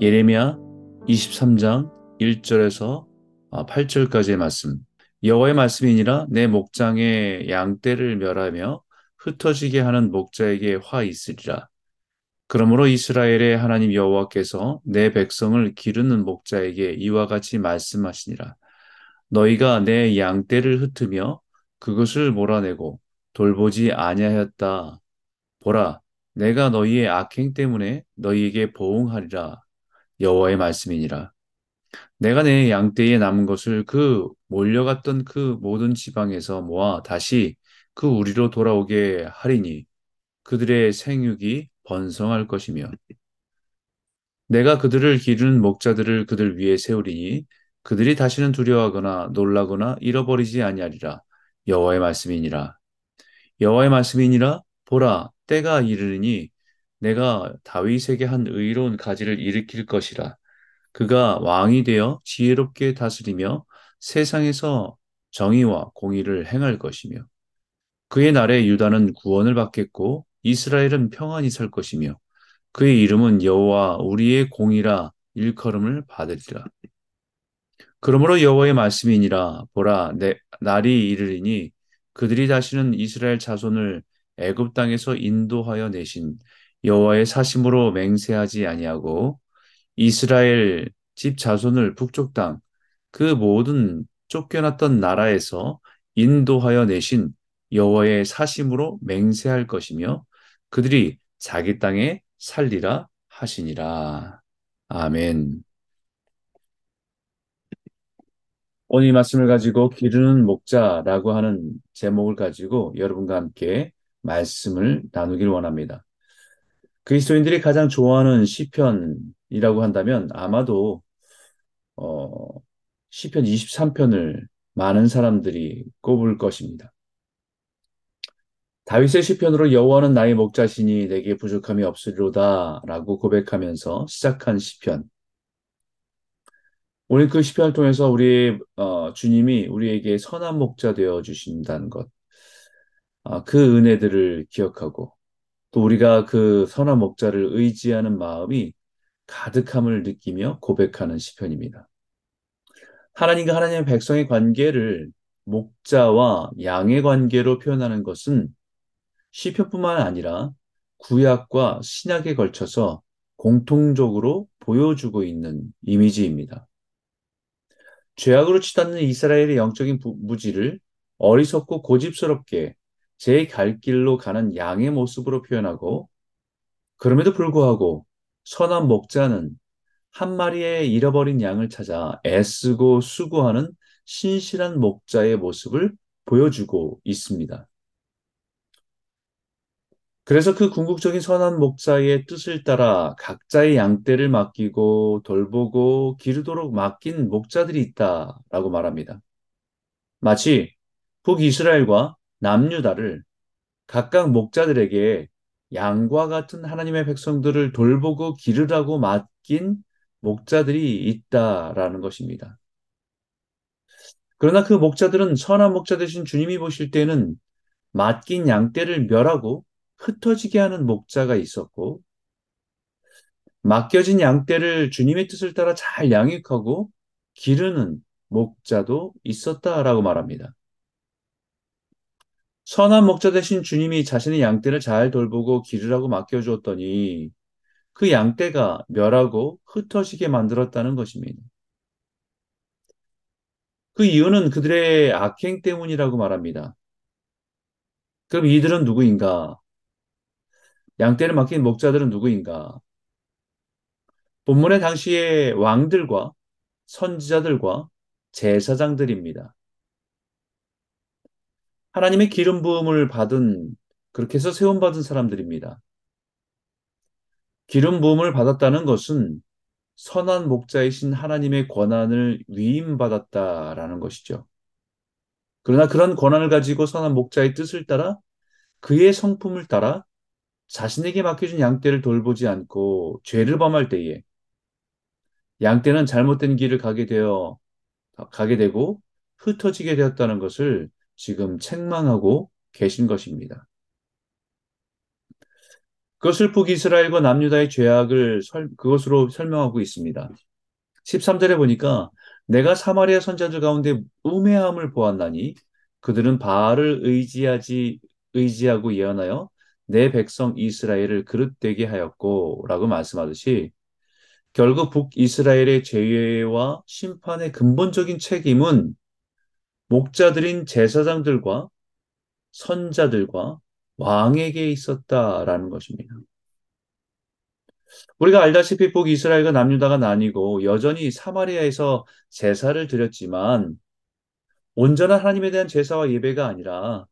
예레미야 23장 1절에서 8절까지의 말씀. 여호와의 말씀이니라 내 목장의 양떼를 멸하며 흩어지게 하는 목자에게 화 있으리라. 그러므로 이스라엘의 하나님 여호와께서 내 백성을 기르는 목자에게 이와 같이 말씀하시니라. 너희가 내 양떼를 흩으며 그것을 몰아내고 돌보지 아니하였다. 보라, 내가 너희의 악행 때문에 너희에게 보응하리라. 여호와의 말씀이니라. 내가 내 양떼에 남은 것을 그 몰려갔던 그 모든 지방에서 모아 다시 그 우리로 돌아오게 하리니 그들의 생육이 번성할 것이며 내가 그들을 기르는 목자들을 그들 위에 세우리니 그들이 다시는 두려워하거나 놀라거나 잃어버리지 아니하리라. 여호와의 말씀이니라. 여호와의 말씀이니라. 보라 때가 이르니 내가 다윗에게 한 의로운 가지를 일으킬 것이라 그가 왕이 되어 지혜롭게 다스리며 세상에서 정의와 공의를 행할 것이며 그의 날에 유다는 구원을 받겠고 이스라엘은 평안히 살 것이며 그의 이름은 여호와 우리의 공이라 일컬음을 받으리라. 그러므로 여호와의 말씀이니라 보라 내 날이 이르리니 그들이 다시는 이스라엘 자손을 애굽 땅에서 인도하여 내신 여호와의 사심으로 맹세하지 아니하고 이스라엘 집 자손을 북쪽 땅 그 모든 쫓겨났던 나라에서 인도하여 내신 여호와의 사심으로 맹세할 것이며 그들이 자기 땅에 살리라 하시니라. 아멘. 오늘 이 말씀을 가지고 기르는 목자라고 하는 제목을 가지고 여러분과 함께 말씀을 나누기를 원합니다. 그리스도인들이 가장 좋아하는 시편이라고 한다면 아마도 어, 시편 23편을 많은 사람들이 꼽을 것입니다. 다윗의 시편으로 여호와는 나의 목자시니 내게 부족함이 없으리로다라고 고백하면서 시작한 시편. 우리 그 시편을 통해서 우리 어, 주님이 우리에게 선한 목자 되어 주신다는 것, 아, 그 은혜들을 기억하고 또 우리가 그 선한 목자를 의지하는 마음이 가득함을 느끼며 고백하는 시편입니다. 하나님과 하나님의 백성의 관계를 목자와 양의 관계로 표현하는 것은 시편뿐만 아니라 구약과 신약에 걸쳐서 공통적으로 보여주고 있는 이미지입니다. 죄악으로 치닫는 이스라엘의 영적인 무지를 어리석고 고집스럽게 제 갈 길로 가는 양의 모습으로 표현하고 그럼에도 불구하고 선한 목자는 한 마리의 잃어버린 양을 찾아 애쓰고 수고하는 신실한 목자의 모습을 보여주고 있습니다. 그래서 그 궁극적인 선한 목자의 뜻을 따라 각자의 양떼를 맡기고 돌보고 기르도록 맡긴 목자들이 있다라고 말합니다. 마치 북이스라엘과 남유다를 각각 목자들에게 양과 같은 하나님의 백성들을 돌보고 기르라고 맡긴 목자들이 있다라는 것입니다. 그러나 그 목자들은 선한 목자 되신 주님이 보실 때는 맡긴 양떼를 멸하고 흩어지게 하는 목자가 있었고 맡겨진 양떼를 주님의 뜻을 따라 잘 양육하고 기르는 목자도 있었다라고 말합니다. 선한 목자 대신 주님이 자신의 양떼를 잘 돌보고 기르라고 맡겨주었더니 그 양떼가 멸하고 흩어지게 만들었다는 것입니다. 그 이유는 그들의 악행 때문이라고 말합니다. 그럼 이들은 누구인가? 양떼를 맡긴 목자들은 누구인가? 본문의 당시의 왕들과 선지자들과 제사장들입니다. 하나님의 기름 부음을 받은 그렇게 해서 세움 받은 사람들입니다. 기름 부음을 받았다는 것은 선한 목자이신 하나님의 권한을 위임받았다라는 것이죠. 그러나 그런 권한을 가지고 선한 목자의 뜻을 따라 그의 성품을 따라 자신에게 맡겨진 양떼를 돌보지 않고 죄를 범할 때에 양떼는 잘못된 길을 가게 되어 가게 되고 흩어지게 되었다는 것을 지금 책망하고 계신 것입니다. 그것을 북 이스라엘과 남유다의 죄악을 설, 그것으로 설명하고 있습니다. 13절에 보니까 내가 사마리아 선자들 가운데 우매함을 보았나니 그들은 바알을 의지하지 의지하고 예언하여 내 백성 이스라엘을 그릇되게 하였고 라고 말씀하듯이 결국 북 이스라엘의 죄와 심판의 근본적인 책임은 목자들인 제사장들과 선자들과 왕에게 있었다라는 것입니다. 우리가 알다시피 북 이스라엘과 남유다가 나뉘고 여전히 사마리아에서 제사를 드렸지만 온전한 하나님에 대한 제사와 예배가 아니라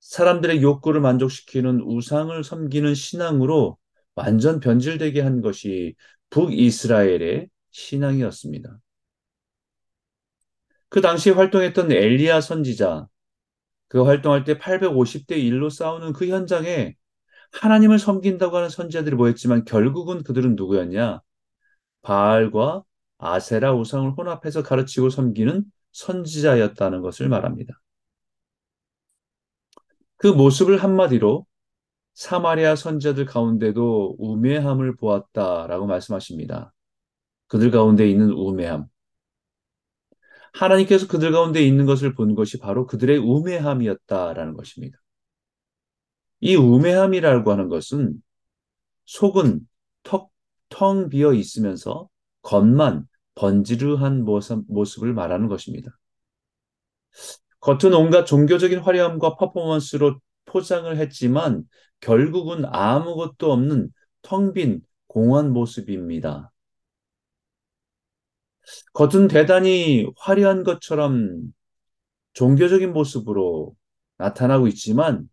사람들의 욕구를 만족시키는 우상을 섬기는 신앙으로 완전 변질되게 한 것이 북이스라엘의 신앙이었습니다. 그 당시에 활동했던 엘리야 선지자, 그 활동할 때 850대 1로 싸우는 그 현장에 하나님을 섬긴다고 하는 선지자들이 모였지만 결국은 그들은 누구였냐? 바알과 아세라 우상을 혼합해서 가르치고 섬기는 선지자였다는 것을 말합니다. 그 모습을 한마디로 사마리아 선자들 가운데도 우매함을 보았다라고 말씀하십니다. 그들 가운데 있는 우매함. 하나님께서 그들 가운데 있는 것을 본 것이 바로 그들의 우매함이었다라는 것입니다. 이 우매함이라고 하는 것은 속은 턱, 텅 비어 있으면서 겉만 번지르한 모습, 모습을 말하는 것입니다. 겉은 온갖 종교적인 화려함과 퍼포먼스로 포장을 했지만 결국은 아무것도 없는 텅 빈 공허한 모습입니다. 겉은 대단히 화려한 것처럼 종교적인 모습으로 나타나고 있지만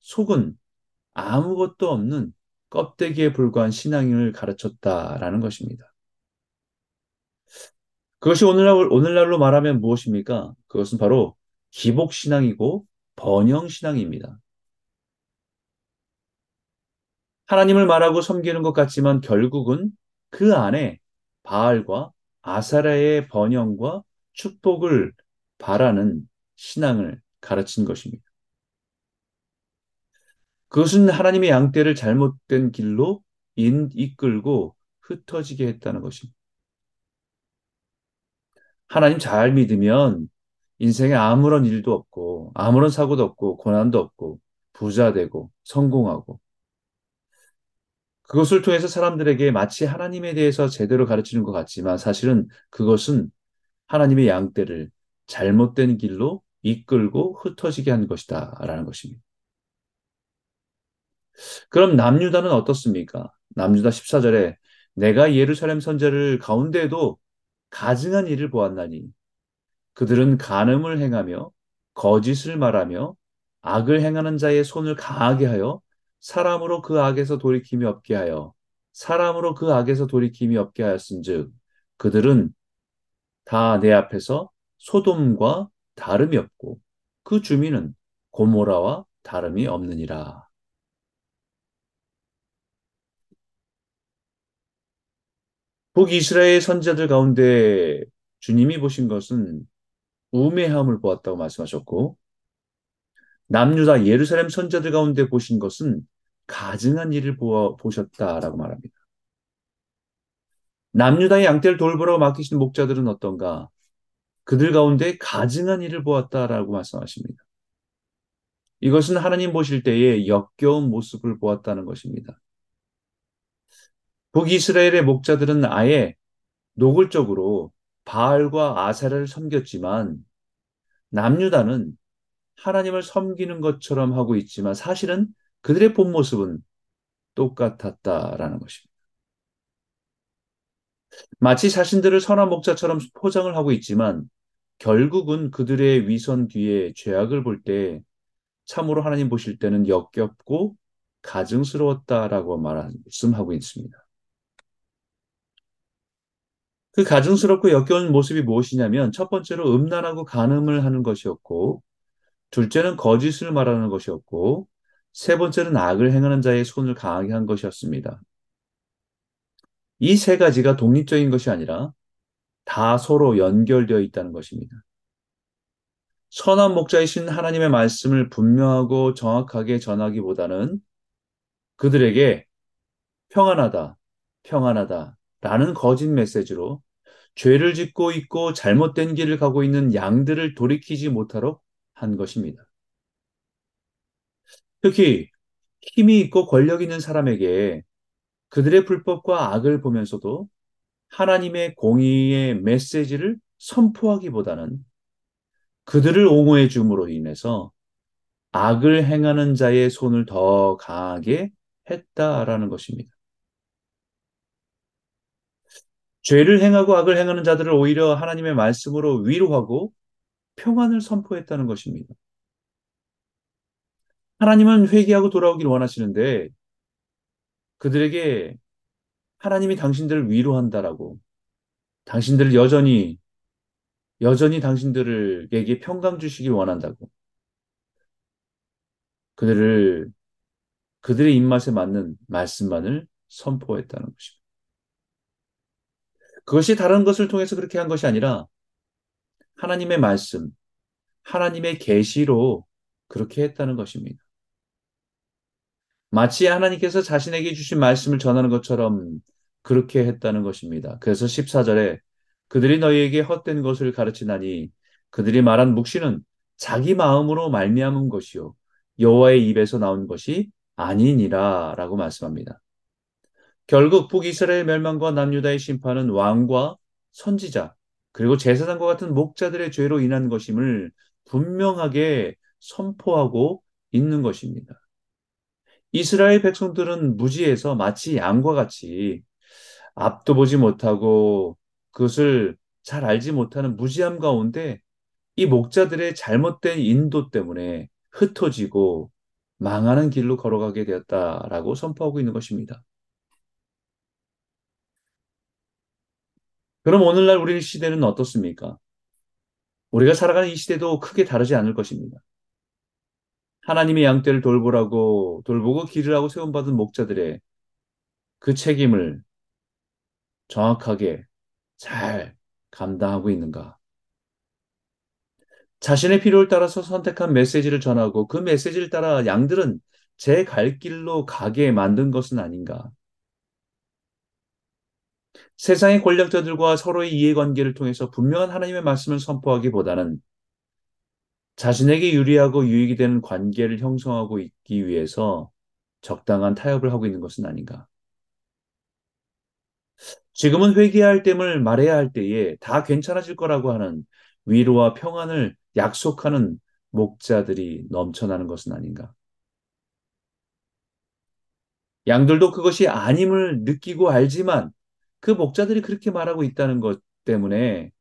속은 아무것도 없는 껍데기에 불과한 신앙을 가르쳤다라는 것입니다. 그것이 오늘날, 오늘날로 말하면 무엇입니까? 그것은 바로 기복신앙이고 번영신앙입니다. 하나님을 말하고 섬기는 것 같지만 결국은 그 안에 바알과 아사라의 번영과 축복을 바라는 신앙을 가르친 것입니다. 그것은 하나님의 양떼를 잘못된 길로 인, 이끌고 흩어지게 했다는 것입니다. 하나님 잘 믿으면 인생에 아무런 일도 없고, 아무런 사고도 없고, 고난도 없고, 부자 되고, 성공하고, 그것을 통해서 사람들에게 마치 하나님에 대해서 제대로 가르치는 것 같지만 사실은 그것은 하나님의 양떼를 잘못된 길로 이끌고 흩어지게 한 것이다. 라는 것입니다. 그럼 남유다는 어떻습니까? 남유다 14절에 내가 예루살렘 선제를 가운데도 가증한 일을 보았나니 그들은 간음을 행하며 거짓을 말하며 악을 행하는 자의 손을 강하게 하여 사람으로 그 악에서 돌이킴이 없게 하여 사람으로 그 악에서 돌이킴이 없게 하였은즉 그들은 다 내 앞에서 소돔과 다름이 없고 그 주민은 고모라와 다름이 없느니라. 북이스라엘 선자들 가운데 주님이 보신 것은 우매함을 보았다고 말씀하셨고 남유다 예루살렘 선자들 가운데 보신 것은 가증한 일을 보아, 보셨다라고 말합니다. 남유다의 양떼를 돌보라고 맡기신 목자들은 어떤가? 그들 가운데 가증한 일을 보았다라고 말씀하십니다. 이것은 하나님 보실 때에 역겨운 모습을 보았다는 것입니다. 북이스라엘의 목자들은 아예 노골적으로 바알과 아사를 섬겼지만 남유다는 하나님을 섬기는 것처럼 하고 있지만 사실은 그들의 본 모습은 똑같았다라는 것입니다. 마치 자신들을 선한 목자처럼 포장을 하고 있지만 결국은 그들의 위선 뒤에 죄악을 볼 때 참으로 하나님 보실 때는 역겹고 가증스러웠다라고 말씀하고 있습니다. 그 가증스럽고 역겨운 모습이 무엇이냐면 첫 번째로 음란하고 간음을 하는 것이었고 둘째는 거짓을 말하는 것이었고 세 번째는 악을 행하는 자의 손을 강하게 한 것이었습니다. 이 세 가지가 독립적인 것이 아니라 다 서로 연결되어 있다는 것입니다. 선한 목자이신 하나님의 말씀을 분명하고 정확하게 전하기보다는 그들에게 평안하다, 평안하다 라는 거짓 메시지로 죄를 짓고 있고 잘못된 길을 가고 있는 양들을 돌이키지 못하도록 한 것입니다. 특히 힘이 있고 권력 있는 사람에게 그들의 불법과 악을 보면서도 하나님의 공의의 메시지를 선포하기보다는 그들을 옹호해 줌으로 인해서 악을 행하는 자의 손을 더 강하게 했다라는 것입니다. 죄를 행하고 악을 행하는 자들을 오히려 하나님의 말씀으로 위로하고 평안을 선포했다는 것입니다. 하나님은 회개하고 돌아오길 원하시는데 그들에게 하나님이 당신들을 위로한다라고 당신들을 여전히 여전히 당신들에게 평강 주시길 원한다고 그들을 그들의 입맛에 맞는 말씀만을 선포했다는 것입니다. 그것이 다른 것을 통해서 그렇게 한 것이 아니라 하나님의 말씀, 하나님의 계시로 그렇게 했다는 것입니다. 마치 하나님께서 자신에게 주신 말씀을 전하는 것처럼 그렇게 했다는 것입니다. 그래서 14절에 그들이 너희에게 헛된 것을 가르치나니 그들이 말한 묵시는 자기 마음으로 말미암은 것이요 여호와의 입에서 나온 것이 아니니라라고 말씀합니다. 결국 북이스라엘 멸망과 남유다의 심판은 왕과 선지자 그리고 제사장과 같은 목자들의 죄로 인한 것임을 분명하게 선포하고 있는 것입니다. 이스라엘 백성들은 무지해서 마치 양과 같이 앞도 보지 못하고 그것을 잘 알지 못하는 무지함 가운데 이 목자들의 잘못된 인도 때문에 흩어지고 망하는 길로 걸어가게 되었다라고 선포하고 있는 것입니다. 그럼 오늘날 우리 시대는 어떻습니까? 우리가 살아가는 이 시대도 크게 다르지 않을 것입니다. 하나님의 양떼를 돌보라고 돌보고 기르라고 세움받은 목자들의 그 책임을 정확하게 잘 감당하고 있는가? 자신의 필요를 따라서 선택한 메시지를 전하고 그 메시지를 따라 양들은 제 갈 길로 가게 만든 것은 아닌가? 세상의 권력자들과 서로의 이해관계를 통해서 분명한 하나님의 말씀을 선포하기보다는 자신에게 유리하고 유익이 되는 관계를 형성하고 있기 위해서 적당한 타협을 하고 있는 것은 아닌가. 지금은 회개할 때을 말해야 할 때에 다 괜찮아질 거라고 하는 위로와 평안을 약속하는 목자들이 넘쳐나는 것은 아닌가. 양들도 그것이 아님을 느끼고 알지만 그 목자들이 그렇게 말하고 있다는 것 때문에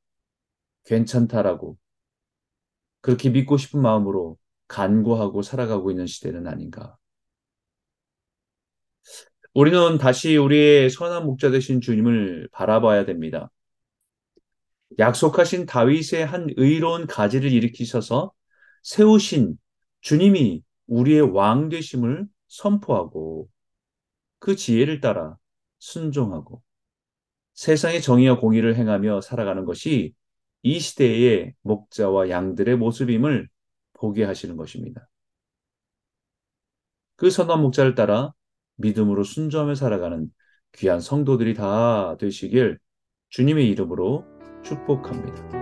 괜찮다라고 그렇게 믿고 싶은 마음으로 간구하고 살아가고 있는 시대는 아닌가. 우리는 다시 우리의 선한 목자 되신 주님을 바라봐야 됩니다. 약속하신 다윗의 한 의로운 가지를 일으키셔서 세우신 주님이 우리의 왕 되심을 선포하고 그 지혜를 따라 순종하고 세상의 정의와 공의를 행하며 살아가는 것이 이 시대의 목자와 양들의 모습임을 보게 하시는 것입니다. 그 선한 목자를 따라 믿음으로 순종하며 살아가는 귀한 성도들이 다 되시길 주님의 이름으로 축복합니다.